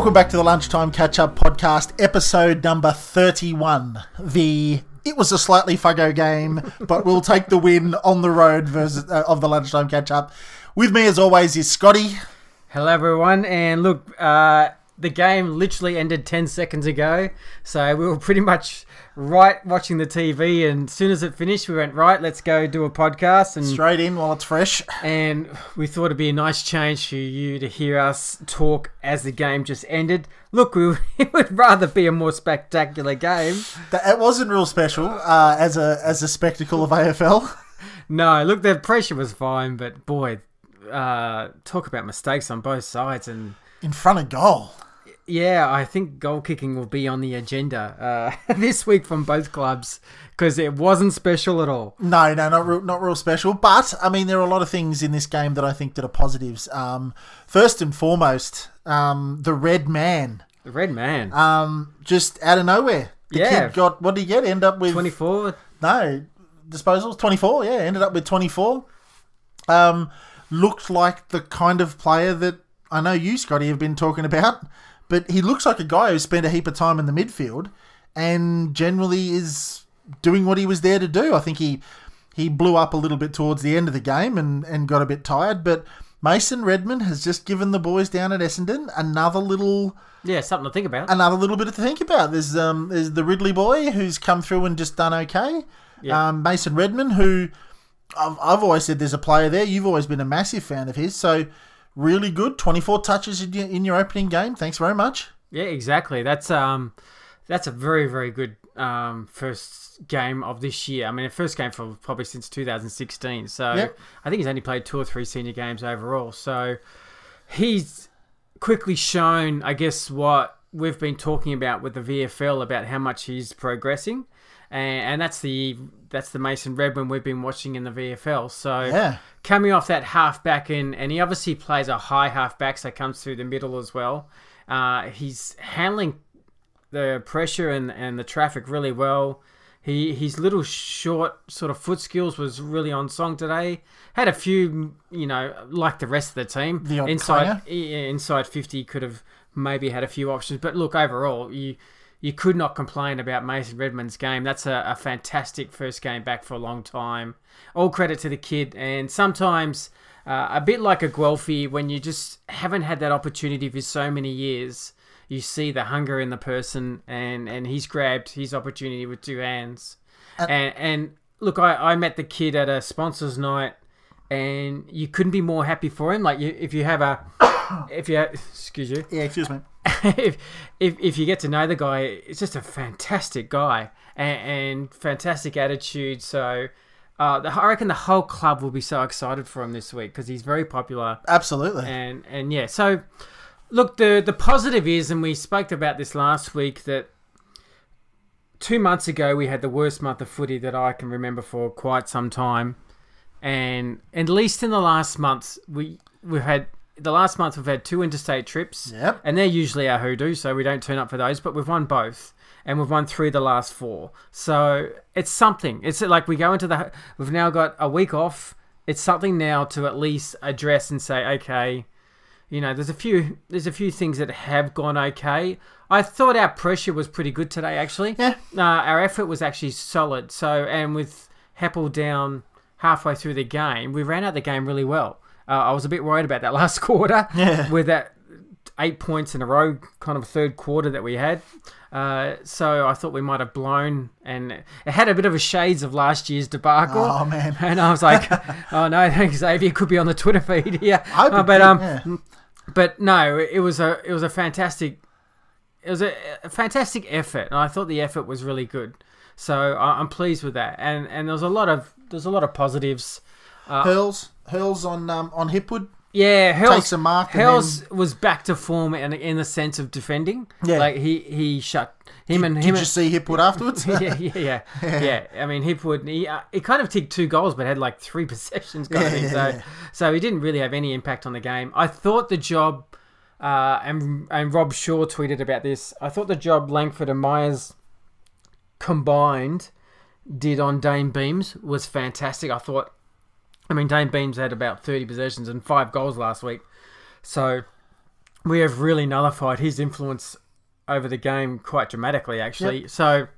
Welcome back to the Lunchtime Catch Up Podcast, episode number 31. The it was a slightly fuggo game, but we'll take the win on the road versus, uh, of the Lunchtime Catch Up. With me, as always, is Scotty. Hello, everyone, and look, uh, the game literally ended 10 seconds ago, so we were pretty much right watching the TV, and as soon as it finished, we went, right, let's go do a podcast, and, Straight in while it's fresh. and we thought it'd be a nice change for you to hear us talk as the game just ended. Look, we it would rather be a more spectacular game. It wasn't real special uh, as a as a spectacle of AFL. No, look, the pressure was fine, but boy, uh, talk about mistakes on both sides, and In front of goal. Yeah, I think goal kicking will be on the agenda uh, this week from both clubs because it wasn't special at all. No, no, not real, not real special. But I mean, there are a lot of things in this game that I think that are positives. Um, first and foremost, um, the red man, The Red Man, um, just out of nowhere. The Yeah. kid got what did he get? End up with 24. no disposals. Twenty four. Yeah, ended up with twenty four. Um, looked like the kind of player that I know you, Scotty, have been talking about. But he looks like a guy who spent a heap of time in the midfield and generally is doing what he was there to do. I think he he blew up a little bit towards the end of the game and, and got a bit tired. But Mason Redman has just given the boys down at Essendon another little Yeah, something to think about. another little bit to think about. There's um there's the Ridley boy who's come through and just done okay. Yeah. Um, Mason Redman, who I've, I've always said there's a player there. You've always been a massive fan of his, so really good. 24 touches in your, in your opening game. Thanks very much. Yeah, exactly. That's um, that's a very very good um first game of this year. I mean, a first game for probably since 2016. So Yep. I think he's only played two or three senior games overall. So he's quickly shown, I guess, what we've been talking about with the VFL about how much he's progressing, and, and that's the that's the Mason Redman we've been watching in the VFL. So Yeah. coming off that half back in, and he obviously plays a high half back, so comes through the middle as well. Uh, he's handling the pressure and, and the traffic really well. He his little short sort of foot skills was really on song today. Had a few, you know, like the rest of the team. The inside yeah, inside fifty could have maybe had a few options, but look overall you. You could not complain about Mason Redman's game. That's a, a fantastic first game back for a long time. All credit to the kid, and sometimes uh, a bit like a Guelfi, when you just haven't had that opportunity for so many years, you see the hunger in the person, and, and he's grabbed his opportunity with two hands. And and look, I, I met the kid at a sponsors night, and you couldn't be more happy for him. Like you, if you have a, if you excuse you, Yeah, excuse me. if, if if you get to know the guy, it's just a fantastic guy and, and fantastic attitude. So. Uh, the, I reckon the whole club will be so excited for him this week because he's very popular Absolutely. and and yeah, so look, the the positive is, and we spoke about this last week that two months ago we had the worst month of footy that I can remember for quite some time, and at least in the last month we we've had the last month we've had two interstate trips, Yep. and they're usually our hoodoo, so we don't turn up for those, but we've won both. And we've won three of the last four, so it's something. It's like we go into the. We've now got a week off. It's something now to at least address and say, okay, you know, there's a few there's a few things that have gone okay. I thought our pressure was pretty good today, actually. Yeah. Uh, our effort was actually solid. So, and with Heppell down halfway through the game, we ran out the game really well. Uh, I was a bit worried about that last quarter. Yeah. With that eight points in a row, kind of third quarter that we had. Uh, so I thought we might have blown, and it had a bit of a shades of last year's debacle. Oh, man. And I was like, "Oh no, Xavier could be on the Twitter feed here." hope Uh, but um, yeah. but no, it was a it was a fantastic it was a, a fantastic effort, and I thought the effort was really good. So I, I'm pleased with that, and and there was a lot of there's a lot of positives. Hurls, Hurls on um, on Hipwood. Yeah, Hells, Takes a mark and Hells was back to form in, in the sense of defending. Yeah. like he he shut him and him. Did you and, see Hipwood afterwards? yeah, yeah, yeah, yeah. I mean, Hipwood, he, uh, he kind of ticked two goals, but had like three possessions. Kind of thing. yeah, so, yeah. so he didn't really have any impact on the game. I thought the job, uh, and and Rob Shaw tweeted about this. I thought the job Langford and Myers combined did on Dane Beams was fantastic. I thought, I mean, Dane Beams had about thirty possessions and five goals last week, so we have really nullified his influence over the game quite dramatically, actually. So,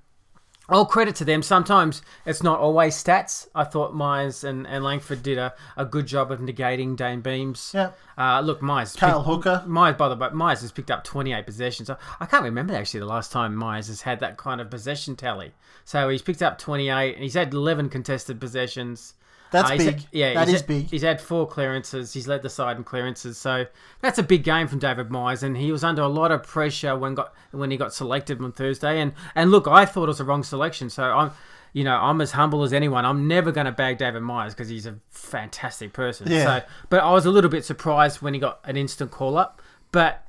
all credit to them. Sometimes it's not always stats. I thought Myers and, and Langford did a, a good job of negating Dane Beams. Yeah. Uh, look, Myers. Cale picked- Hooker. Myers, by the way, Myers has picked up 28 possessions. I, I can't remember actually the last time Myers has had that kind of possession tally. So he's picked up 28 and he's had 11 contested possessions. That's Uh, big. had- yeah, that he's is had- big. He's had four clearances. He's led the side in clearances. So that's a big game from David Myers, and he was under a lot of pressure when got when he got selected on Thursday. And and look, I thought it was a wrong selection. So I'm. You know, I'm as humble as anyone. I'm never going to bag David Myers because he's a fantastic person. Yeah. So, but I was a little bit surprised when he got an instant call up. But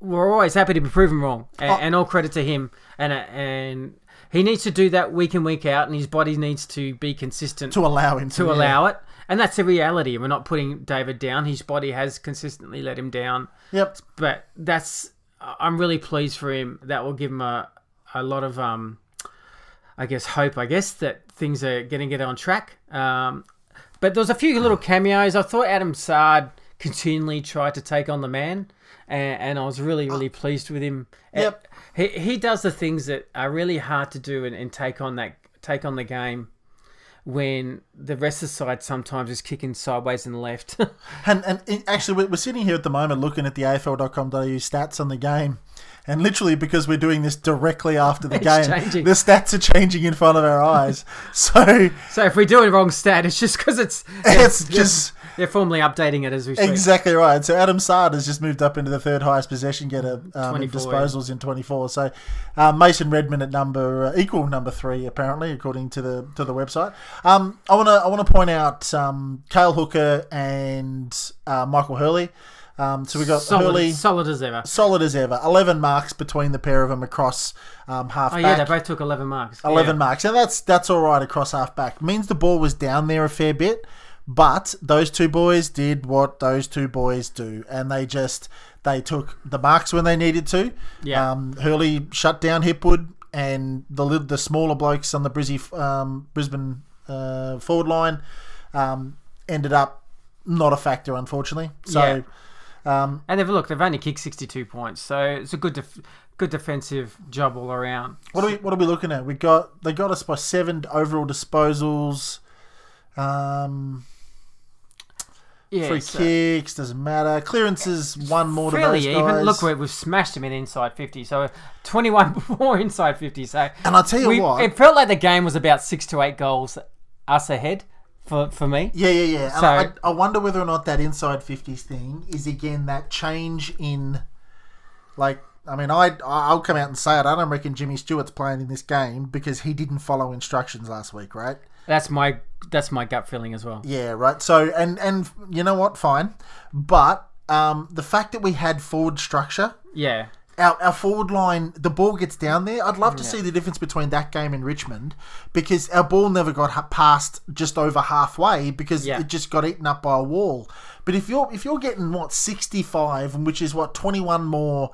we're always happy to be proven wrong, and, Oh. and all credit to him. And and he needs to do that week in week out, and his body needs to be consistent to allow him to yeah. allow it. And that's the reality. We're not putting David down. His body has consistently let him down. Yep. But that's I'm really pleased for him. That will give him a, a lot of um I guess hope, I guess, that things are getting get on track. Um but there was a few little cameos. I thought Adam Saad continually tried to take on the man, and, and I was really, really ah. pleased with him. Eh, yep. He, he does the things that are really hard to do and, and take on that take on the game when the rest of the side sometimes is kicking sideways and left. And and actually, we're- we're sitting here at the moment looking at the AFL.com.au stats on the game, and literally because we're doing this directly after the It's game, changing. the stats are changing in front of our eyes. So so if we do a wrong stat, it's just because it's it's they're- just they're formally updating it as we speak. exactly right. So Adam Saad has just moved up into the third highest possession getter um, in 24, yeah. disposals in 24. So uh, Mason Redman at number uh, equal number three apparently according to the to the website. Um, I want to I want to point out um, Cale Hooker and uh, Michael Hurley. Um, so we got Solid, Hurley solid as ever. solid as ever. 11 marks between the pair of them across um, half Oh yeah, they both took eleven marks. 11 Yeah. marks. And that's that's all right across half back. Means the ball was down there a fair bit, but those two boys did what those two boys do. And they just they took the marks when they needed to. Yeah. Um, Hurley shut down Hipwood and the the smaller blokes on the Brizzy, um, Brisbane uh, forward line um, ended up not a factor, unfortunately. So um, And they've look, they've only kicked sixty-two points, so it's a good, def- good defensive job all around. What are we what are we looking at? We got they got us by seven overall disposals. Um, Yeah, free so kicks doesn't matter. Clearances one more to those even. Look, we- we've smashed them in inside fifty, so twenty-one more inside fifty. So and I'll tell you we, what. it felt like the game was about six to eight goals us ahead for for me. yeah, yeah, yeah. And So- I, I wonder whether or not that inside fifties thing is again that change in, like. I mean, I I'll come out and say it. I don't reckon Jimmy Stewart's playing in this game because he didn't follow instructions last week, right? That's my that's my gut feeling as well. Yeah, right. So and and you know what? Fine, but um, the fact that we had forward structure Yeah, our, our forward line, the ball gets down there. I'd love to see the difference between that game and Richmond because our ball never got ha- past just over halfway because Yeah. it just got eaten up by a wall. But if you're if you're getting what sixty five, which is what twenty one more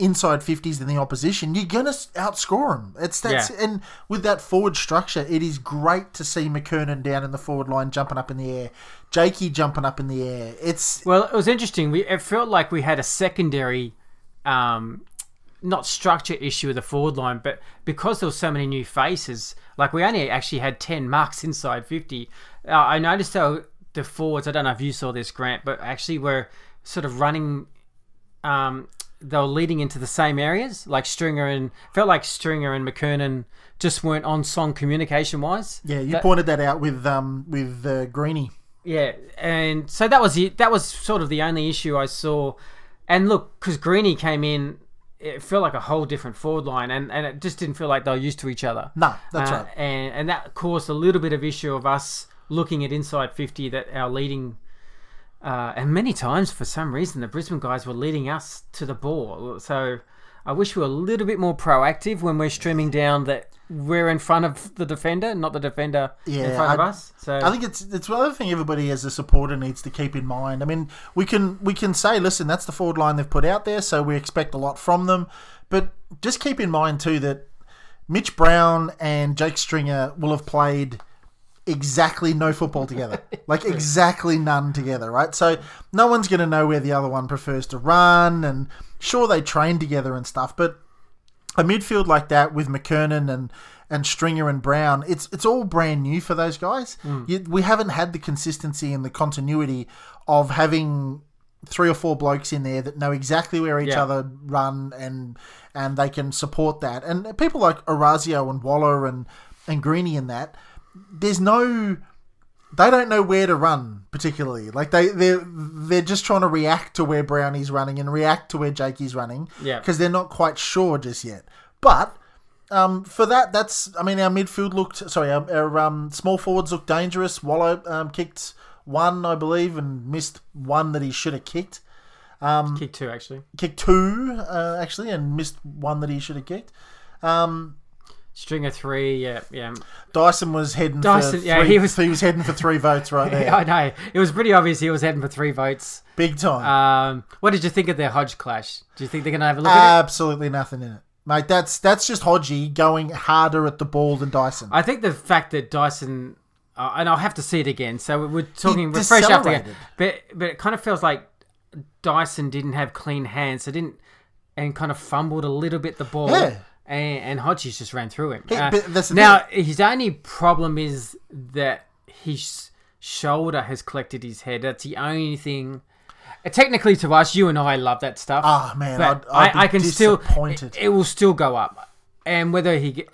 inside fifties than the opposition, you're gonna outscore them. It's that's Yeah. and with that forward structure, it is great to see McKernan down in the forward line jumping up in the air, Jakey jumping up in the air. It's Well, it was interesting. We it felt like we had a secondary, um, not structure issue with the forward line, but because there were so many new faces, like we only actually had ten marks inside fifty. Uh, I noticed how the forwards. I don't know if you saw this, Grant, but actually were sort of running. Um, they were leading into the same areas, like Stringer and felt like Stringer and McKernan just weren't on song communication wise. yeah, you That- pointed that out with um with uh, Greeny. Yeah, and so that was the, that was sort of the only issue I saw. And look, because Greeny came in, it felt like a whole different forward line, and, and it just didn't feel like they were used to each other. No, that's Uh, right. And and that caused a little bit of issue of us looking at inside fifty that our leading Uh, and many times, for some reason, the Brisbane guys were leading us to the ball. So I wish we were a little bit more proactive when we're streaming down that we're in front of the defender, not the defender in Yeah, front of us. So I think it's it's another thing everybody as a supporter needs to keep in mind. I mean, we can we can say, listen, that's the forward line they've put out there, so we expect a lot from them. But just keep in mind too that Mitch Brown and Jake Stringer will have played exactly no football together, like exactly none together, right? So no one's going to know where the other one prefers to run, and sure they train together and stuff, but a midfield like that with McKernan and and Stringer and Brown, it's it's all brand new for those guys. Hmm. You, we haven't had the consistency and the continuity of having three or four blokes in there that know exactly where each Yeah. other run and and they can support that. And people like Orazio and Waller and and Greeny and that, there's no they don't know where to run particularly. Like they they they're just trying to react to where Brownie's running and react to where Jakey's running. Yeah. Because they're not quite sure just yet. But um, for that, that's I mean our midfield looked sorry our, our um, small forwards looked dangerous. Wallow um, kicked one I believe and missed one that he should have kicked. Um, kicked two actually. Kicked two uh, actually and missed one that he should have kicked. Um, Stringer three, yeah, yeah. Dyson was heading Dyson, for yeah, three, he was- he was heading for three votes right there, I know. It was pretty obvious he was heading for three votes. big time. Um, what did you think of their Hodge clash? Do you think they're going to have a look at it? Absolutely nothing in it, mate. That's that's just Hodgie going harder at the ball than Dyson. I think the fact that Dyson, uh, and I'll have to see it again. So we're talking we're fresh after, decelerated. but but it kind of feels like Dyson didn't have clean hands, so didn't and kind of fumbled a little bit the ball. Yeah. And, and Hodges just ran through him. Uh, but now his only problem is that his shoulder has collected his head. That's the only thing. uh, Technically, to us, you and I love that stuff. Ah, man, I'd- I'd I, I can still. It, it will still go up, and whether he get,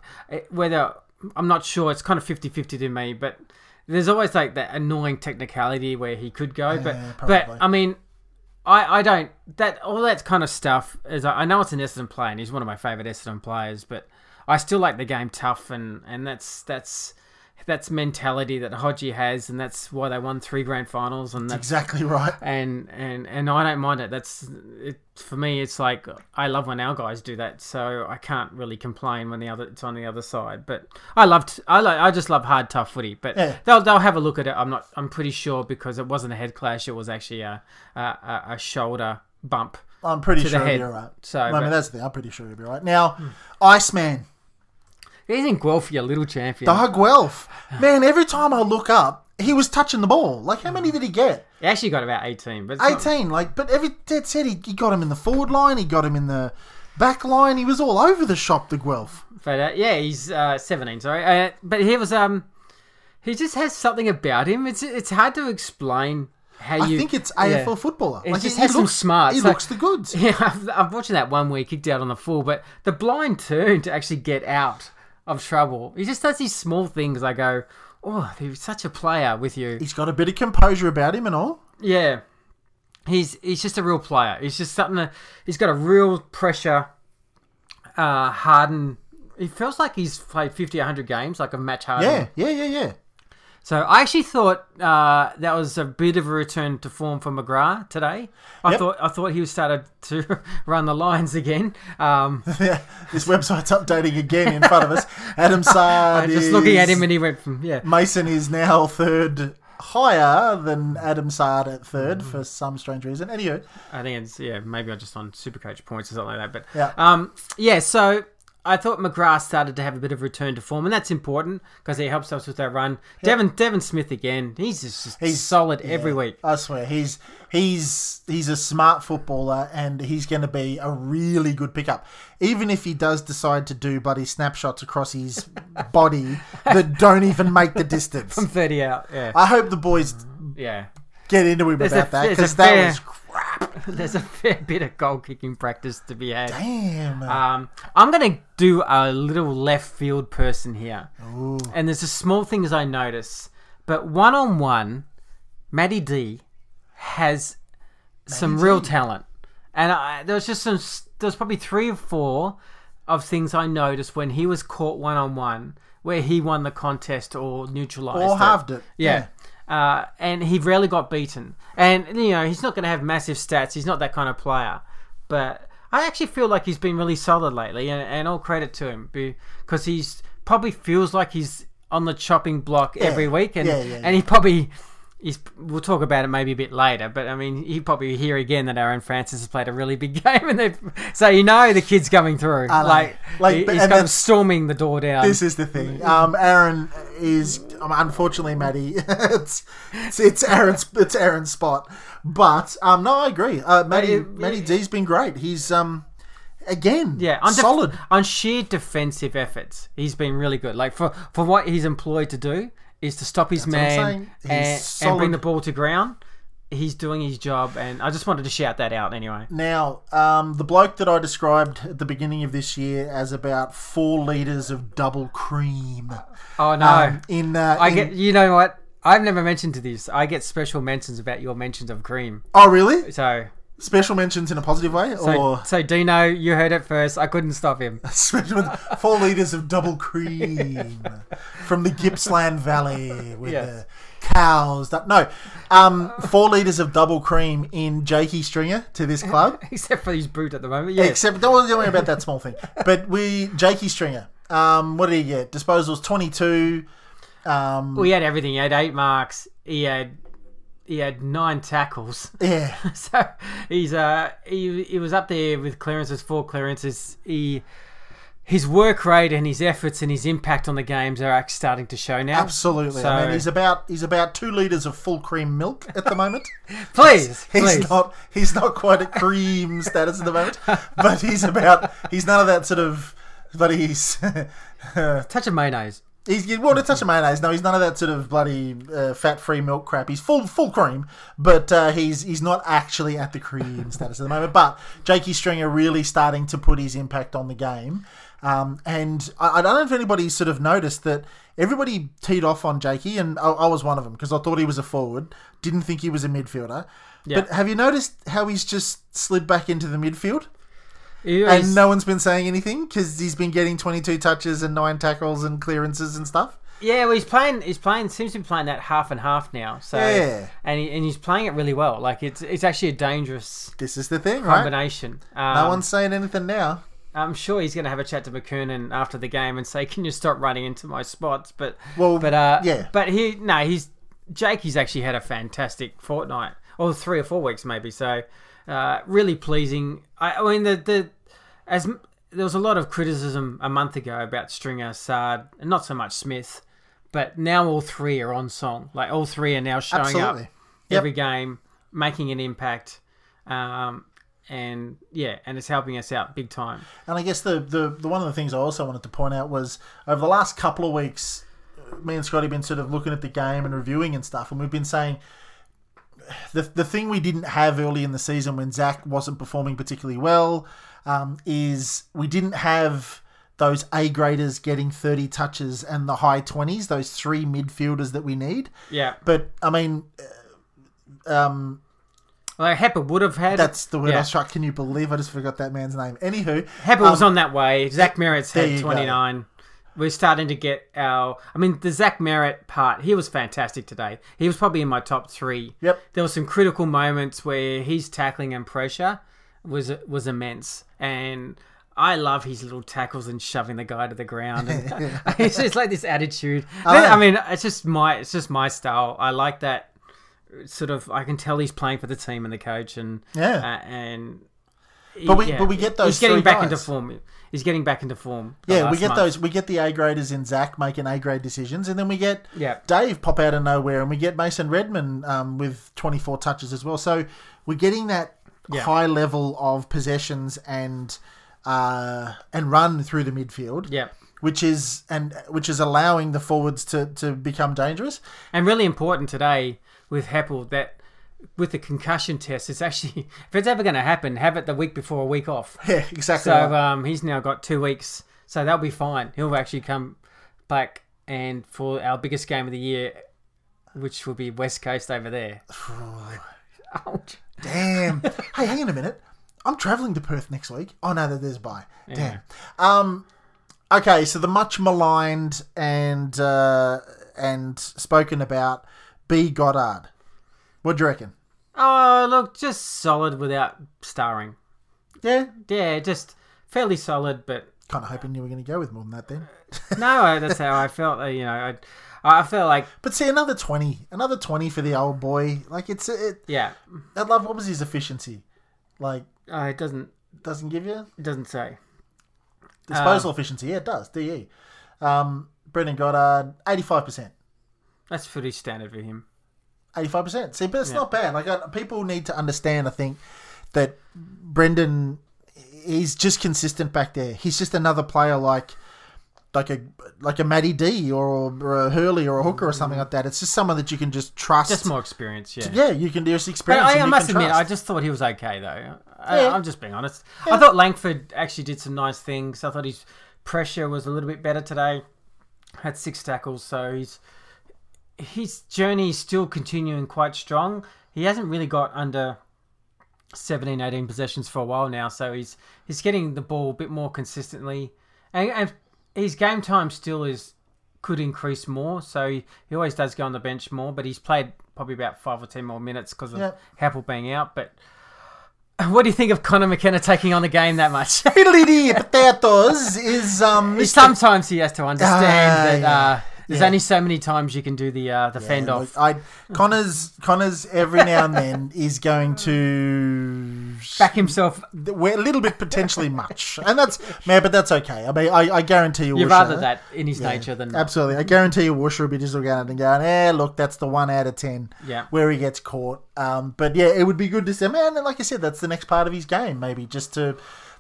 whether I'm not sure. It's kind of 50-50 to me, but there's always like that annoying technicality where he could go. but but probably. I mean, I I don't that all that kind of stuff is. I I know it's an Essendon player, and he's one of my favorite Essendon players, but I still like the game tough, and and that's that's. That's mentality that Hodgie has, and that's why they won three grand finals, and that's exactly right. and and and I don't mind it. That's it for me. It's like I love when our guys do that, so I can't really complain when the other it's on the other side. But I loved I like I just love hard tough footy. But Yeah. they'll they'll have a look at it. I'm not I'm pretty sure because it wasn't a head clash. It was actually a a, a, shoulder bump. I'm pretty sure you're right. So, I but- mean, that's the thing. I'm pretty sure you'll be right. Now, Iceman, Isn't Guelph, your little champion? Doug Guelph. Man, every time I look up, he was touching the ball. Like, how many did he get? He actually got about 18, but it's not- 18. Like, but every that said, he, he got him in the forward line. He got him in the back line. He was all over the shop, the Guelph. But uh, yeah, he's uh, 17. Sorry, uh, but he was um, he just has something about him. It's it's hard to explain how I you. think it's yeah. AFL footballer. It like, just he, has he looks, smarts. He Like- looks the goods. Yeah, I've, I'm watching that one where he kicked out on the full, but the blind turn to actually get out of trouble. He just does these small things. I go, oh, he's such a player with you. He's got a bit of composure about him and all. Yeah, he's he's just a real player. He's just something. That, he's got a real pressure. Uh, harden. He feels like he's played 50, 100 games, like a match harden. Yeah, yeah, yeah, yeah. So I actually thought uh, that was a bit of a return to form for McGrath today. I Yep. thought I thought he was started to run the lines again. Um, Yeah, this website's updating again in front of us. Adam Saad is just is- looking at him and he went from yeah. Mason is now third higher than Adam Saad at third for some strange reason. Anyway, I think it's yeah maybe I'm just on Supercoach points or something like that. But Yeah. um yeah so. I thought McGrath started to have a bit of return to form, and that's important because he helps us with our run. Devon Devon Smith again, he's just, just he's solid every week. I swear, he's he's he's a smart footballer, and he's going to be a really good pickup. Even if he does decide to do bloody snapshots across his body that don't even make the distance. from Thirty out, yeah, I hope the boys yeah. Get into him There's a- about that because that fair- was crap. There's a fair bit of goal kicking practice to be had. Damn. Um, I'm going to do a little left field person here. And there's a small things I notice. But one on one, Matty D has some real talent. And I, there was just some, there was probably three or four of things I noticed when he was caught one on one where he won the contest or neutralized or it. halved it. Yeah. Uh, and he rarely got beaten. And you know, he's not going to have massive stats. He's not that kind of player. But I actually feel like he's been really solid lately, and, and all credit to him because he's probably feels like he's on the chopping block every week, and Yeah, yeah, and he probably. He's, we'll talk about it maybe a bit later, but I mean, he probably hear again that Aaron Francis has played a really big game, and they so you know the kid's coming through. I. Like, Like, he- he's and kind of storming the door down. This is the thing. Um, Aaron is um, unfortunately, Maddie. it's, it's it's Aaron's it's Aaron's spot. But um, no, I agree. Uh, it- Matty D's been great. He's um again Yeah, on def- solid. on sheer defensive efforts, he's been really good. Like for for what he's employed to do is to stop his what I'm man. He's and, and bring the ball to ground. He's doing his job, and I just wanted to shout that out anyway. Now, um, the bloke that I described at the beginning of this year as about four liters of double cream. Oh no, Um, in uh, I in- get you know what. I've never mentioned to this. I get special mentions about your mentions of cream. Oh, really? So, Special mentions in a positive way, so, or so Dino, you heard it first. I couldn't stop him. special four liters of double cream from the Gippsland Valley with Yes. the cows. That, no, um, four liters of double cream in Jakey Stringer to this club. Except for his brute at the moment. Yes. Except don't worry about that small thing. But we Jakey Stringer. Um, what did he get? Disposals twenty two. Um, he had everything. He had eight marks. He had he had nine tackles. yeah, So he's uh he he was up there with clearances, four clearances. He his work rate and his efforts and his impact on the games are actually starting to show now. absolutely. So I mean, he's about he's about two liters of full cream milk at the moment. please, He's please. not he's not quite at cream status at the moment, but he's about he's none of that sort of. But he's touch of mayonnaise. He's want to touch of mayonnaise. No, he's none of that sort of bloody uh, fat-free milk crap. He's full full cream, but uh, he's he's not actually at the cream status at the moment. But Jakey Stringer really starting to put his impact on the game. Um, and I, I don't know if anybody sort of noticed that everybody teed off on Jakey, and I, I was one of them because I thought he was a forward, didn't think he was a midfielder. Yeah. But have you noticed how he's just slid back into the midfield? And no one's been saying anything because he's been getting 22 touches and nine tackles and clearances and stuff. yeah, well, he's playing. He's playing. Seems to be playing that half and half now. So Yeah. and he, and he's playing it really well. Like it's it's actually a dangerous This is the thing, right? combination. Um, No one's saying anything now. I'm sure he's going to have a chat to McKernan after the game and say, "Can you stop running into my spots?" But Well, but uh, yeah. But he no, he's Jake. He's actually had a fantastic fortnight, or three or four weeks maybe. So uh, really pleasing. I, I mean the the as there was a lot of criticism a month ago about Stringer, Saad, and not so much Smith, but now all three are on song. Like all three are now showing Absolutely. up Yep. every game, making an impact. Um, and yeah, and it's helping us out big time. And I guess the, the, the one of the things I also wanted to point out was over the last couple of weeks, me and Scotty have been sort of looking at the game and reviewing and stuff, and we've been saying the, the thing we didn't have early in the season when Zach wasn't performing particularly well um, is we didn't have those A graders getting 30 touches and the high 20s, those three midfielders that we need. Yeah. But I mean, um, Like Hepper would have had. that's the word I Yeah. was trying. Can you believe I just forgot that man's name? Anywho, Hepper was um, on that way. Zach Merrett's had you go. 29. We're starting to get our. I mean, the Zach Merrett part, he was fantastic today. He was probably in my top three. Yep. There were some critical moments where he's tackling and pressure was was immense. And I love his little tackles and shoving the guy to the ground. And it's just like this attitude. yeah. I mean, it's just my it's just my style. I like that sort of. I can tell he's playing for the team and the coach, and Yeah. uh, and But we- but we get those He's getting back guys. into form. He's getting back into form. Yeah, we get month. those. We get the A graders in Zach making A grade decisions, and then we get Yeah. Dave pop out of nowhere, and we get Mason Redman um, with 24 touches as well. So we're getting that Yeah. high level of possessions and uh, and run through the midfield. Yeah. Which is and which is allowing the forwards to, to become dangerous. And really important today with Heppell that with the concussion test, it's actually if it's ever going to happen, have it the week before a week off. Yeah, exactly. So right. um, he's now got two weeks, so that'll be fine. He'll actually come back and for our biggest game of the year, which will be West Coast over there. Ouch. Damn. hey, hang on a minute. I'm traveling to Perth next week. Oh no, that there's by. Damn. Um. Okay, so the much maligned and uh, and spoken about B Goddard. What do you reckon? Oh, look, just solid without starring. Yeah, Yeah, just fairly solid, but kind of hoping you were going to go with more than that then. no, that's how I felt. uh, You know, I, I felt like But see, another twenty, another twenty for the old boy. Like it's it. yeah, I love what was his efficiency. Like uh, it doesn't doesn't give you it doesn't say. disposal efficiency. Yeah, it does. De. Um, Brendon Goddard, eighty five percent. That's pretty standard for him. Eighty-five percent. See, but it's not bad. Like uh, people need to understand. I think that Brendon, he's just consistent back there. He's just another player like, like a like a Matty D or, or a Hurley or a Hooker or something like that. It's just someone that you can just trust. Just more experience, yeah. Yeah, you can But experience. I, I must admit, I just thought he was okay though. I, Yeah. I'm just being honest. I thought Langford actually did some nice things. I thought his pressure was a little bit better today. Had six tackles, so he's his journey is still continuing quite strong. He hasn't really got under 17, 18 possessions for a while now, so he's he's getting the ball a bit more consistently, and, and his game time still is could increase more. So he, he always does go on the bench more, but he's played probably about five or ten more minutes because of Yep. Heppell being out. But what do you think of Conor McKenna taking on the game that much? Fiddly-dee potatoes is um. Sometimes he has to understand Ah, that yeah. uh, there's Yeah. only so many times you can do the uh, the fend off. look, I Conor's Conor's every now and then is going to Back himself. we're a little bit potentially much, and that's man, but that's okay. I mean, I, I guarantee you, You'd rather that in his Yeah, nature than absolutely. I guarantee you, Woosha will be just looking at it and going, "Eh, look, that's the one out of ten Yeah. where he gets caught." Um, but yeah, it would be good to say, man. And like I said, that's the next part of his game, maybe just to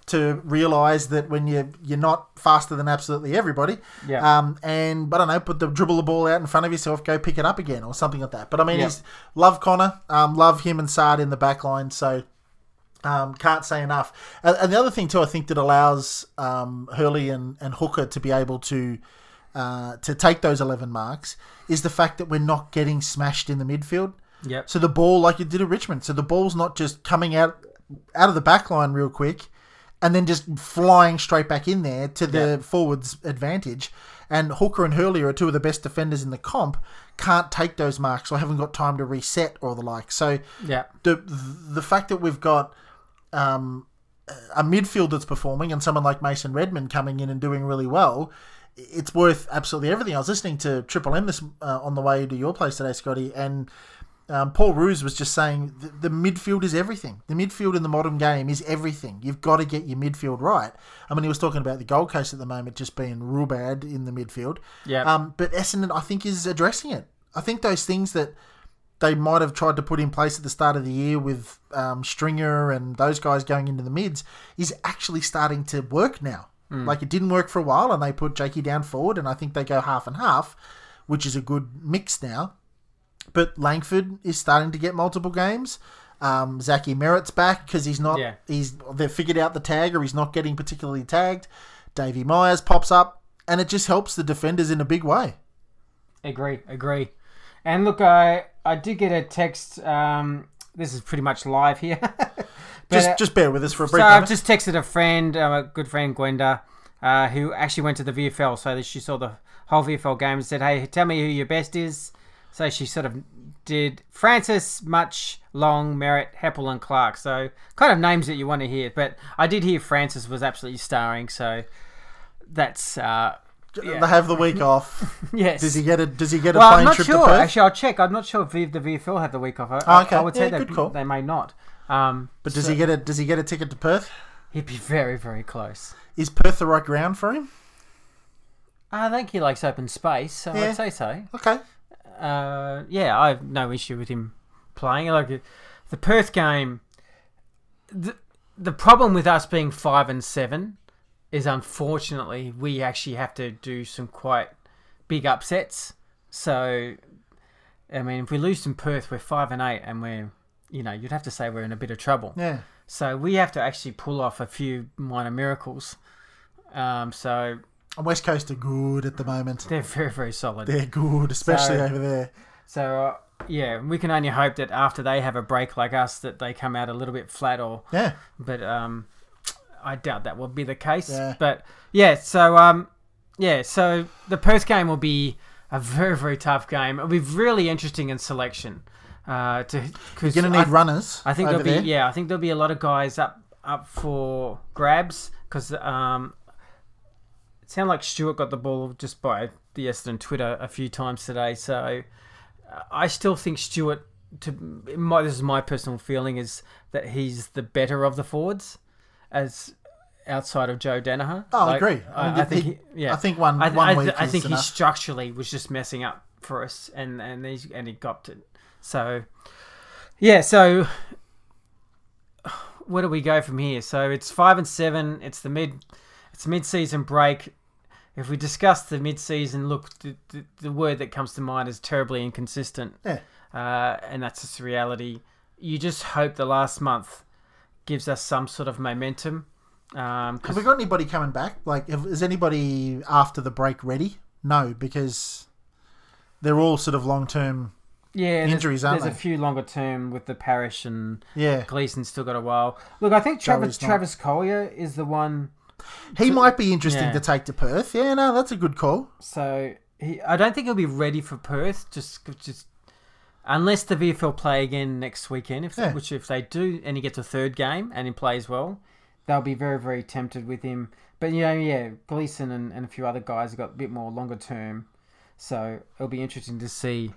to realize that when you you're not faster than absolutely everybody, Yeah. Um, and I don't know, put the dribble the ball out in front of yourself, go pick it up again, or something like that. But I mean, Yeah. he's love Conor, um, love him and Saad in the back line, so. Um, can't say enough. And, and the other thing too, I think that allows um, Hurley and, and Hooker to be able to uh, to take those eleven marks is the fact that we're not getting smashed in the midfield. Yep. So the ball, like you did at Richmond, so the ball's not just coming out out of the back line real quick and then just flying straight back in there to the Yeah. forwards' advantage. And Hooker and Hurley are two of the best defenders in the comp. Can't take those marks or haven't got time to reset or the like. So Yeah. the the fact that we've got um, a midfield that's performing and someone like Mason Redman coming in and doing really well, it's worth absolutely everything. I was listening to Triple M this uh, on the way to your place today, Scotty, and um, Paul Roos was just saying the, the midfield is everything. The midfield in the modern game is everything. You've got to get your midfield right. I mean, he was talking about the Gold Coast at the moment just being real bad in the midfield. Yeah. Um, but Essendon, I think, is addressing it. I think those things that they might have tried to put in place at the start of the year with um, Stringer and those guys going into the mids is actually starting to work now. Like it didn't work for a while, and they put Jakey down forward, and I think they go half and half, which is a good mix now. But Langford is starting to get multiple games. Um, Zachy Merrett's back because he's not. Yeah. He's they've figured out the tag, or he's not getting particularly tagged. Davy Myers pops up, and it just helps the defenders in a big way. Agree, agree. And look, I I did get a text. Um, this is pretty much live here. But, Just uh, just bear with us for a so brief I've just texted a friend, um, a good friend, Gwenda, uh, who actually went to the VFL, so that she saw the whole VFL game and said, "Hey, tell me who your best is." So she sort of did Francis, Mutch, Long, Merrett, Heppell, and Clark. So kind of names that you want to hear. But I did hear Francis was absolutely starring. So that's uh, yeah. They have the week off. yes. Does he get a Does he get a Well, I'm plane not trip to sure. Perth? Actually, I'll check. I'm not sure if the VFL have the week off. I, Oh, okay. I would say Yeah, they, good call. they may not. Um, but does so he get a Does he get a ticket to Perth? He'd be very, very close. Is Perth the right ground for him? I think he likes open space, so Yeah. I'd say so. Okay. Uh, yeah, I have no issue with him playing. Like the Perth game, the the problem with us being five and seven is unfortunately we actually have to do some quite big upsets. So, I mean, if we lose to Perth, we're five and eight, and we're you know you'd have to say we're in a bit of trouble. Yeah. So we have to actually pull off a few minor miracles. Um, so And West Coast are good at the moment. they're very very solid. They're good, especially So- over there. So uh, yeah, we can only hope that after they have a break like us, that they come out a little bit flat. Or Yeah. but um, I doubt that will be the case. Yeah. But yeah, so um, yeah, so the Perth game will be a very very tough game. It'll be really interesting in selection. Uh, to because You're going to need runners. I think there'll be there. yeah, I think there'll be a lot of guys up up for grabs because um, it sounded like Stewart got the ball just by the Essendon Twitter a few times today. So uh, I still think Stewart. To my, this is my personal feeling is that he's the better of the forwards, as outside of Joe Daniher. Oh, I agree. I I, mean, I think he- he, yeah. I think one- I, one I, week I think he structurally was just messing up for us, and and he's and he got it. So yeah, so where do we go from here? So it's five and seven. It's the mid, it's mid-season break. If we discuss the mid-season, look, the, the, the word that comes to mind is terribly inconsistent, Yeah. uh, and that's just reality. You just hope the last month gives us some sort of momentum. Um, Have we got anybody coming back? Like, have- is anybody after the break ready? No, because they're all sort of long term. yeah, injuries, there's, aren't a few longer term with the parish and Yeah, Gleeson's still got a while. Look, I think Travis Travis Colyer is the one. He might be interesting yeah. to take to Perth. Yeah, no, that's a good call. So he, I don't think he'll be ready for Perth. Just, just unless the VFL play again next weekend. If Yeah. which if they do, and he gets a third game and he plays well, they'll be very very tempted with him. But you know, yeah, Gleeson and, and a few other guys have got a bit more longer term. So it'll be interesting to see.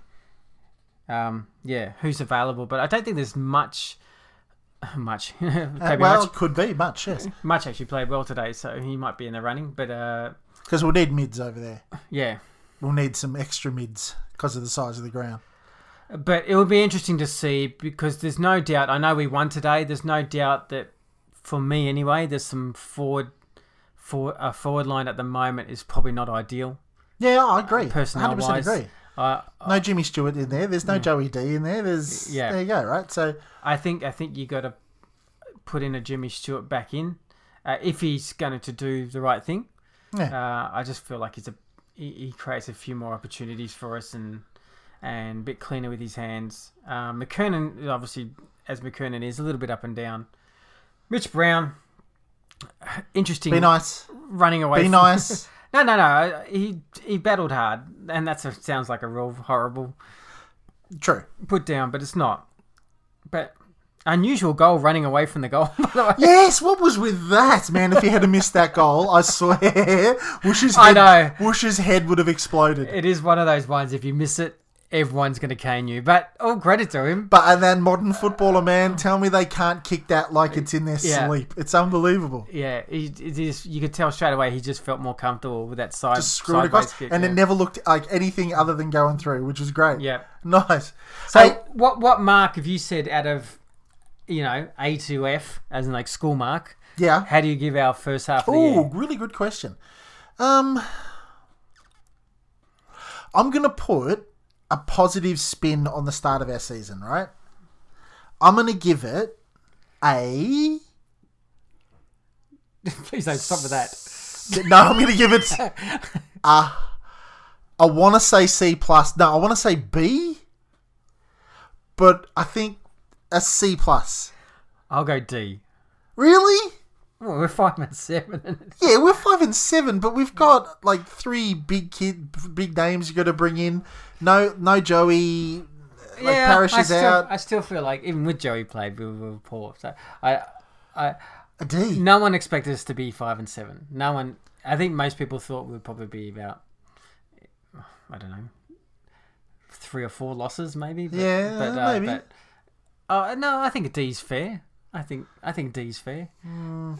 Um, yeah, who's available? But I don't think there's much. Much, Uh, well, much. could be much, yes, Mutch actually played well today, so he might be in the running. But uh, because we'll need mids over there. yeah, We'll need some extra mids because of the size of the ground. but it will be interesting to see because there's no doubt. I know we won today. There's no doubt that for me anyway, there's some forward, for a forward line at the moment is probably not ideal. Yeah, I agree. personnel 100% wise. agree. Uh, No Jimmy Stewart in there. There's no Joey D in there. There's Yeah. There you go. Right. So I think I think you got to put in a Jimmy Stewart back in uh, if he's going to do the right thing. yeah, Uh, I just feel like he's a he, he creates a few more opportunities for us and and a bit cleaner with his hands. Um, McKernan obviously as McKernan is a little bit up and down. Mitch Brown, interesting. be nice. running away. Be nice. no, no, no. Uh, he he battled hard, and that sounds like a real horrible True. put down, but it's not. But unusual goal running away from the goal. By the way. Yes, what was with that, man? If he had missed that goal, I swear, Woosh's I head, know. Woosh's head would have exploded. It is one of those ones. If you miss it, everyone's going to cane you. But all credit to him. But and then modern footballer, man, tell me they can't kick that like it's in their Yeah. sleep. It's unbelievable. Yeah, he, it is, you could tell straight away he just felt more comfortable with that side. Just screw it across, kick, and yeah. it never looked like anything other than going through, which was great. Yeah. nice. So hey, what what mark have you said out of you know A to F as in like school mark? yeah. How do you give our first half Oh, really good question. Um, I'm gonna put a positive spin on the start of our season. Right. I'm gonna give it a. Please don't stop with that. No, I'm gonna give it. Uh, I want to say C plus. No, I want to say B. But I think a C plus. I'll go D. Really? Well, we're five and seven. Yeah, we're five and seven, but we've got like three big kid, big names you got to bring in. No, no Joey. Like Parrish I is still, out. I still feel like even with Joey played, we were poor. So I, I, A D. no one expected us to be five and seven. No one. I think most people thought we'd probably be about, I don't know, three or four losses maybe. But, Yeah, but, uh, maybe. But, uh, no, I think a D's fair. I think I think D's fair.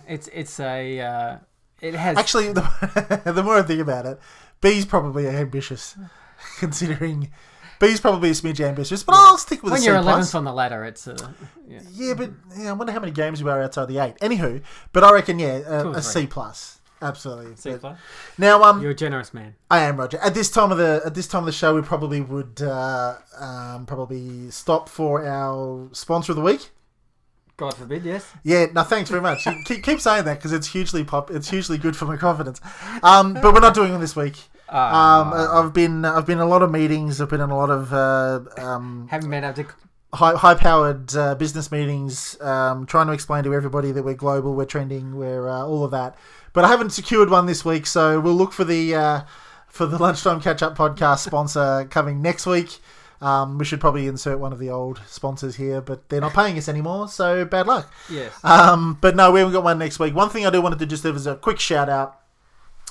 It's it's a uh, it has Actually, the, the more I think about it, B's probably ambitious, considering B's probably a smidge ambitious. But I'll stick with when a C you're plus. eleventh on the ladder. It's a yeah. Yeah, but yeah, I wonder how many games you are outside the eight. Anywho, but I reckon yeah, Two a, or a three. C plus, absolutely. C plus. Now, um, You're a generous man. I am Roger. At this time of the at this time of the show, we probably would uh, um, probably stop for our sponsor of the week. God forbid, yes. Yeah, no, thanks very much. Keep, keep saying that because it's hugely pop. It's hugely good for my confidence. Um, but we're not doing it this week. Ah. Um, I- I've been I've been in a lot of meetings. I've been in a lot of uh, um, Haven't been able to. high high powered uh, business meetings, um, trying to explain to everybody that we're global, we're trending, we're uh, all of that. But I haven't secured one this week, so we'll look for the uh, for the Lunchtime Catch Up podcast sponsor coming next week. Um, we should probably insert one of the old sponsors here, but they're not paying us anymore, so bad luck. Yes. Um, but no, we haven't got one next week. One thing I do wanted to just do is a quick shout out.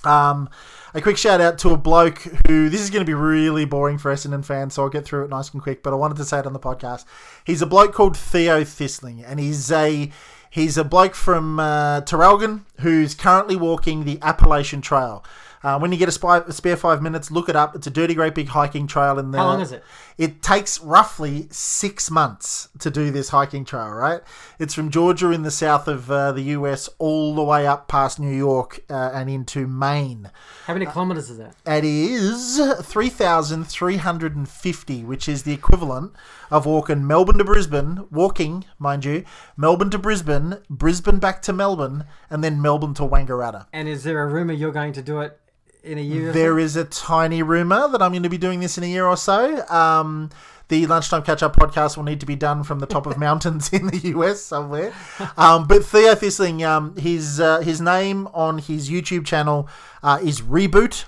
Um, a quick shout out to a bloke who this is going to be really boring for Essendon fans, so I'll get through it nice and quick. But I wanted to say it on the podcast. He's a bloke called Theo Thistling, and he's a he's a bloke from uh, Traralgon who's currently walking the Appalachian Trail. Uh, when you get a, spy, a spare five minutes, look it up. It's a dirty, great big hiking trail in there. How long is it? It takes roughly six months to do this hiking trail, right? It's from Georgia in the south of uh, the US all the way up past New York uh, and into Maine. How many kilometers is that? It is 3,350, which is the equivalent of walking Melbourne to Brisbane, walking, mind you, Melbourne to Brisbane, Brisbane back to Melbourne, and then Melbourne to Wangaratta. And is there a rumor you're going to do it in a year? There is a tiny rumor that I'm going to be doing this in a year or so. Um, the lunchtime catch up podcast will need to be done from the top of mountains in the US somewhere. Um, but Theo Thistling, um, his uh, his name on his YouTube channel uh, is Reboot.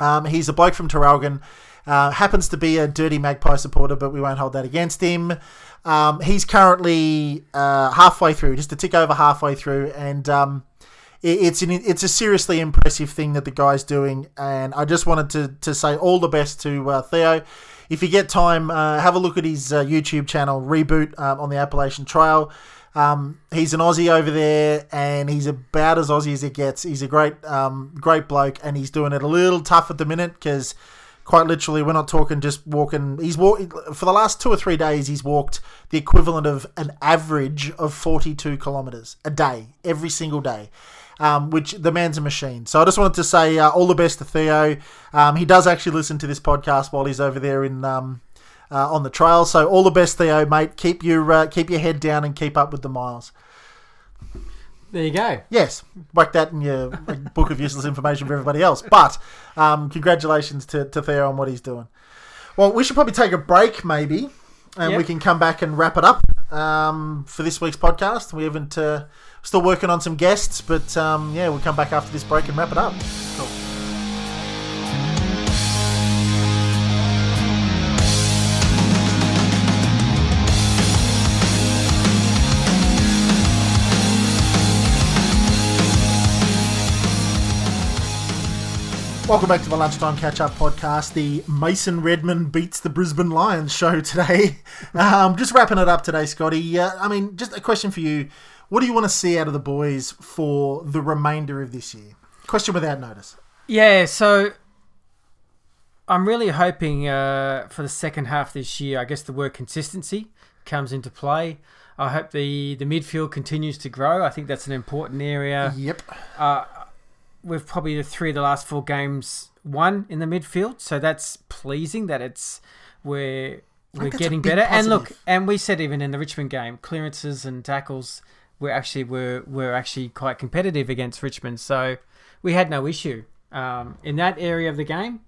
Um, he's a bloke from Traralgon. Uh, happens to be a dirty Magpie supporter, but we won't hold that against him. Um, he's currently uh, halfway through, just a tick over halfway through, and um, it's an, it's a seriously impressive thing that the guy's doing. And I just wanted to, to say all the best to uh, Theo. If you get time, uh, have a look at his uh, YouTube channel, Reboot um, on the Appalachian Trail. Um, he's an Aussie over there, and he's about as Aussie as it gets. He's a great, um, great bloke, and he's doing it a little tough at the minute because, quite literally, we're not talking just walking. He's walk for the last two or three days. He's walked the equivalent of an average of forty-two kilometers a day, every single day. Um, which the man's a machine. So I just wanted to say uh, all the best to Theo. Um, he does actually listen to this podcast while he's over there in um, uh, on the trail. So all the best, Theo, mate. Keep your uh, keep your head down and keep up with the miles. There you go. Yes, whack that in your book of useless information for everybody else. But um, congratulations to, to Theo on what he's doing. Well, we should probably take a break, maybe, and we can come back and wrap it up um, for this week's podcast. We haven't uh, still working on some guests, but um, yeah, we'll come back after this break and wrap it up. Welcome back to the Lunchtime Catch Up podcast, the Mason Redman beats the Brisbane Lions show today. Um, just wrapping it up today, Scotty. Uh, I mean, just a question for you. What do you want to see out of the boys for the remainder of this year? Question without notice. Yeah, so I'm really hoping uh, for the second half this year. I guess the word consistency comes into play. I hope the the midfield continues to grow. I think that's an important area. Yep. We've probably the three of the last four games won in the midfield, so that's pleasing that it's we're we're getting better. And look, and we said even in the Richmond game, clearances and tackles were actually were were actually quite competitive against Richmond, so we had no issue um, in that area of the game.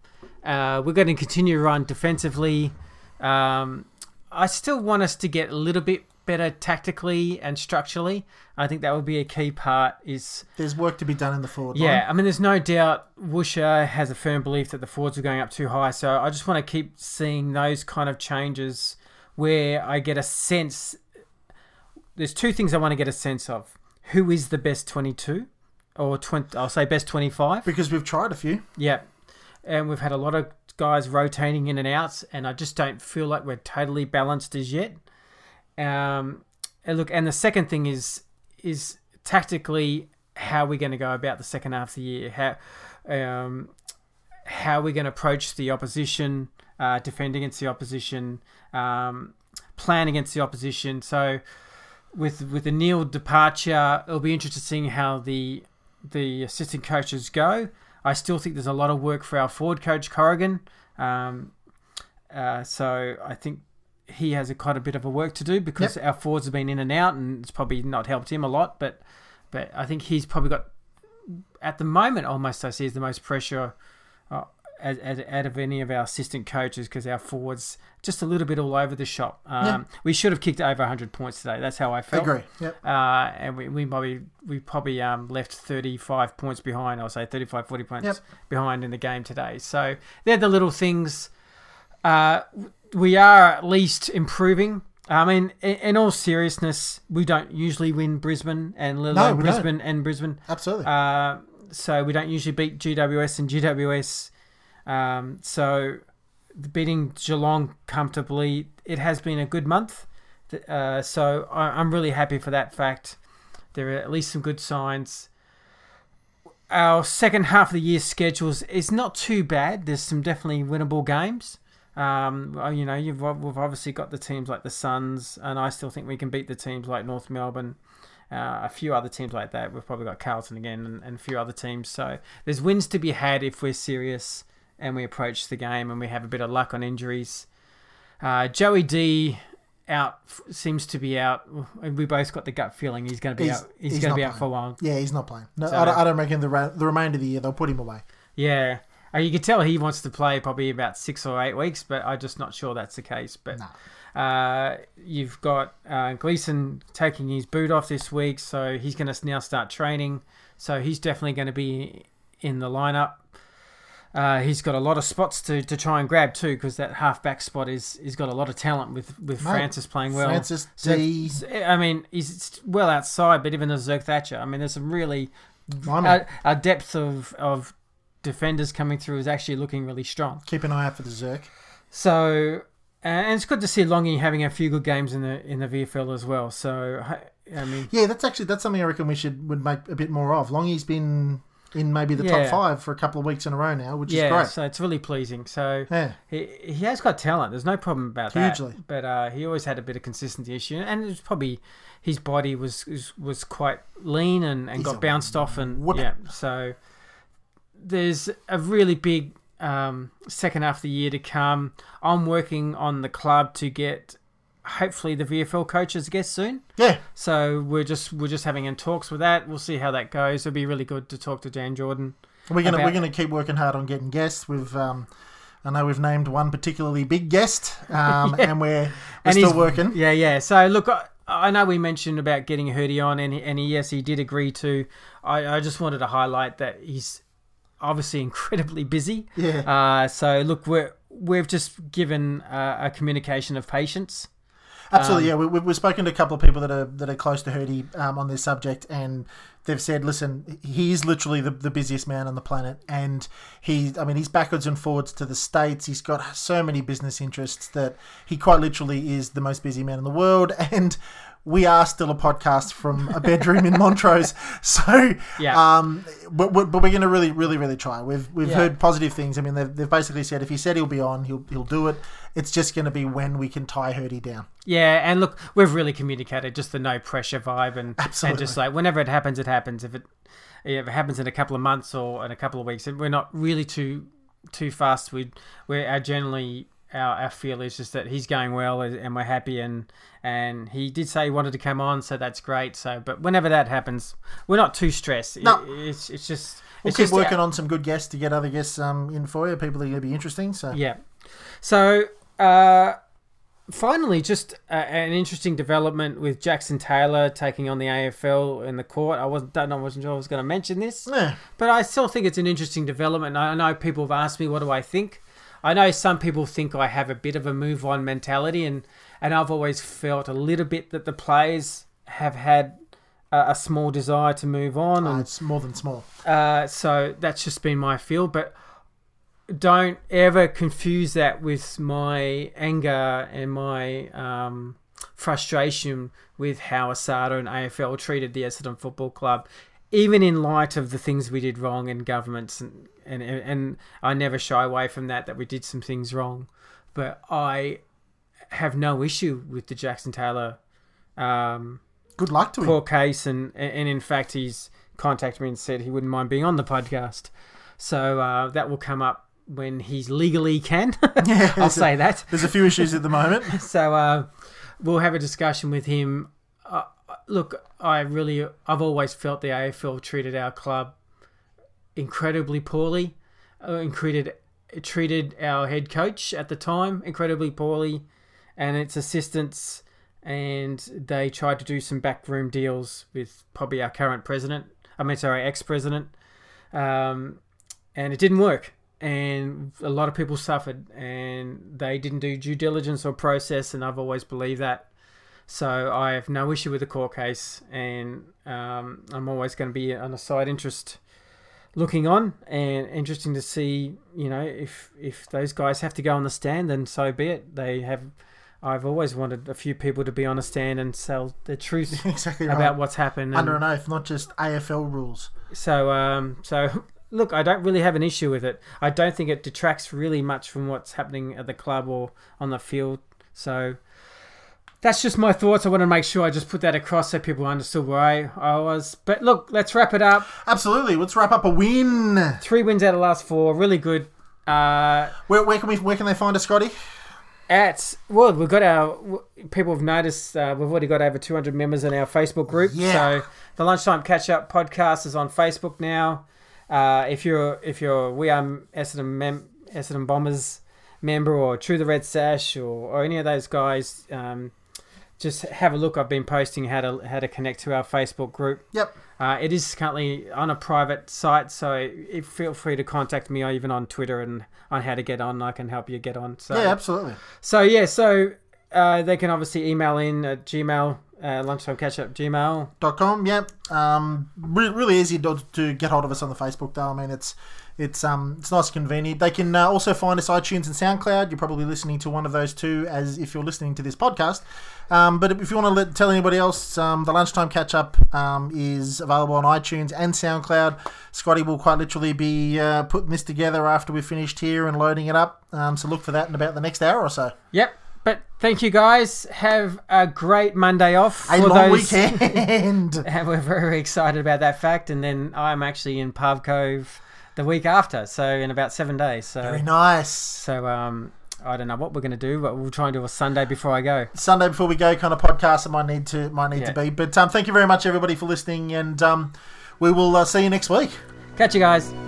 Uh, we're going to continue to run defensively. Um, I still want us to get a little bit better tactically and structurally. I think that would be a key part. Is There's work to be done in the forward yeah, line. I mean, there's no doubt Woosha has a firm belief that the forwards are going up too high. So I just want to keep seeing those kind of changes where I get a sense. There's two things I want to get a sense of: who is the best 22, or 20? I'll say best 25. Because we've tried a few. Yeah, and we've had a lot of guys rotating in and out, and I just don't feel like we're totally balanced as yet. Um, and look, and the second thing is is tactically how we're going to go about the second half of the year. How um, how we're going to approach the opposition, uh, defend against the opposition, um, plan against the opposition. So with with the Neil departure, it'll be interesting how the the assistant coaches go. I still think there's a lot of work for our forward coach Corrigan. Um, uh, so I think he has a quite a bit of a work to do because our forwards have been in and out, and it's probably not helped him a lot. But but I think he's probably got at the moment almost I see is the most pressure uh, as, as, out of any of our assistant coaches because our forwards just a little bit all over the shop. Um, We should have kicked over 100 points today. That's how I felt. Agree. Yep. Uh, and we, we probably we probably um, left 35 points behind. I'll say 35, 40 points Yep. behind in the game today. So they're the little things. Uh, we are at least improving. I mean, in, in all seriousness, we don't usually win Brisbane and let No, we don't. Brisbane and Brisbane. Absolutely. Uh, so we don't usually beat GWS and GWS. Um, so beating Geelong comfortably, it has been a good month. Uh, so I, I'm really happy for that fact. There are at least some good signs. Our second half of the year schedules is not too bad. There's some definitely winnable games. Um, well, you know, you've we've obviously got the teams like the Suns, and I still think we can beat the teams like North Melbourne, uh, a few other teams like that. We've probably got Carlton again, and, and a few other teams. So there's wins to be had if we're serious and we approach the game and we have a bit of luck on injuries. Uh, Joey D out seems to be out. We both got the gut feeling he's going to be He's- out. He's, he's going to be out for a while. yeah, he's not playing. No, So- I, don't, I don't reckon the, ra- the remainder of the year they'll put him away. Yeah. Uh, you could tell he wants to play probably about six or eight weeks, but I'm just not sure that's the case. But No. uh, you've got uh, Gleeson taking his boot off this week, so he's going to now start training. So he's definitely going to be in the lineup. Uh, he's got a lot of spots to, to try and grab too, because that halfback spot is is got a lot of talent with with Mate, Francis playing well. Francis D. I mean, he's well outside, but even as Zerk Thatcher, I mean, there's some really our, our depth of, of defenders coming through is actually looking really strong. Keep an eye out for the Zerk. So, and it's good to see Longy having a few good games in the in the VFL as well. So, I- I mean, Yeah, that's actually that's something I reckon we should would make a bit more of. Longy's been in maybe the Yeah. top five for a couple of weeks in a row now, which is great. so it's really pleasing. So Yeah, he he has got talent. There's no problem about Hugely. that. But uh, he always had a bit of consistency issue, and it's probably his body was was, was quite lean and, and He's got bounced off, and yeah. So there's a really big um, second half of the year to come. I'm working on the club to get hopefully the VFL coaches guest soon. yeah. So we're just we're just having in talks with that. We'll see how that goes. It'll be really good to talk to Dan Jordan. We're gonna About- we're gonna keep working hard on getting guests. We've um, I know we've named one particularly big guest, um, and we're we're And still working. Yeah, yeah. So look, I, I know we mentioned about getting Hirdy on, and he, and he, yes, he did agree to. I, I just wanted to highlight that he's obviously incredibly busy. Yeah. Uh, so look, we're we've just given uh, a communication of patience. Absolutely, Um, yeah. We, we've spoken to a couple of people that are that are close to Hirdy um, on this subject, and they've said, "Listen, he is literally the, the busiest man on the planet, and he, I mean, he's backwards and forwards to the states. He's got so many business interests that he quite literally is the most busy man in the world." And we are still a podcast from a bedroom in Montrose, so Yeah. Um, but, but we're going to really, really, really try. We've we've Yeah. heard positive things. I mean, they've, they've basically said if he said he'll be on, he'll he'll do it. It's just going to be when we can tie Hirdy down. Yeah, and look, we've really communicated just the no pressure vibe, and Absolutely. and just like whenever it happens, it happens. If it if it happens in a couple of months or in a couple of weeks, we're not really too too fast. We we're our generally our, our feel is just that he's going well and we're happy and and he did say he wanted to come on, so that's great. So, but whenever that happens, we're not too stressed. No. It- it's it's just We'll it's keep just working on some good guests to get other guests um, in for you. People that are going to be interesting. So Yeah. So, uh, finally, just uh, an interesting development with Jackson Taylor taking on the AFL in the court. I wasn't, don't know, wasn't sure I was going to mention this, yeah, but I still think it's an interesting development. I know people have asked me, what do I think? I know some people think I have a bit of a move on mentality, and, and I've always felt a little bit that the players have had a, a small desire to move on. uh, and it's more than small. uh, so that's just been my feel, but don't ever confuse that with my anger and my um, frustration with how ASADA and AFL treated the Essendon Football Club, even in light of the things we did wrong in governments, and and and I never shy away from that that we did some things wrong, but I have no issue with the Jackson Taylor. Um, Good luck to him. court case, and and in fact, he's contacted me and said he wouldn't mind being on the podcast. So uh, that will come up when he's legally can. Yeah, I'll there's a- say that. There's a few issues at the moment. So uh, we'll have a discussion with him. Uh, look, I really, I've always felt the AFL treated our club incredibly poorly, uh, and treated treated our head coach at the time incredibly poorly and its assistants, and they tried to do some backroom deals with probably our current president. I mean, sorry, ex-president, um, and it didn't work. And a lot of people suffered, and they didn't do due diligence or process. And I've always believed that. So I have no issue with the court case, and um, I'm always going to be on a side interest looking on, and interesting to see. You know, if if those guys have to go on the stand, then so be it. They have. I've always wanted a few people to be on a stand and tell the truth Exactly right. about what's happened. Under and- an oath, not just AFL rules. so, um, so look, I don't really have an issue with it. I don't think it detracts really much from what's happening at the club or on the field. So that's just my thoughts. I want to make sure I just put that across so people understood where I, I was. But look, let's wrap it up. Absolutely. Let's wrap up a win. Three wins out of the last four, really good. Uh, Where, where can we? Where can they find us, Scotty? at well, we've got our people have noticed uh, we've already got over 200 members in our Facebook group. Yeah. So the lunchtime catch up podcast is on Facebook now. Uh, if you're if you're we are Essendon mem- Essendon Bombers member or True the Red Sash or, or any of those guys, um, just have a look. I've been posting how to how to connect to our Facebook group. Yep. Uh, it is currently on a private site, so feel free to contact me or even on Twitter and on how to get on. I can help you get on. So Yeah, absolutely. so yeah, so uh, they can obviously email in at Gmail, uh, lunchtime catch up Gmail. Dot com. Yep. Um, re- really easy to, to get hold of us on the Facebook though. I mean, it's it's um it's nice and convenient. They can uh, also find us iTunes and SoundCloud. You're probably listening to one of those two as if you're listening to this podcast. Um, but if you want to let, tell anybody else, um, the lunchtime catch up um, is available on iTunes and SoundCloud. Scotty will quite literally be uh, putting this together after we've finished here and loading it up. Um, so look for that in about the next hour or so. Yep. But thank you guys. Have a great Monday off. A long those- weekend. And we're very excited about that fact. And then I'm actually in Palm Cove the week after, so in about seven days. So Very nice. so um I don't know what we're gonna do, but we'll try and do a Sunday before I go. Sunday before we go kind of podcast it might need to might need to be. But um, thank you very much everybody for listening, and um, we will uh, see you next week. Catch you guys.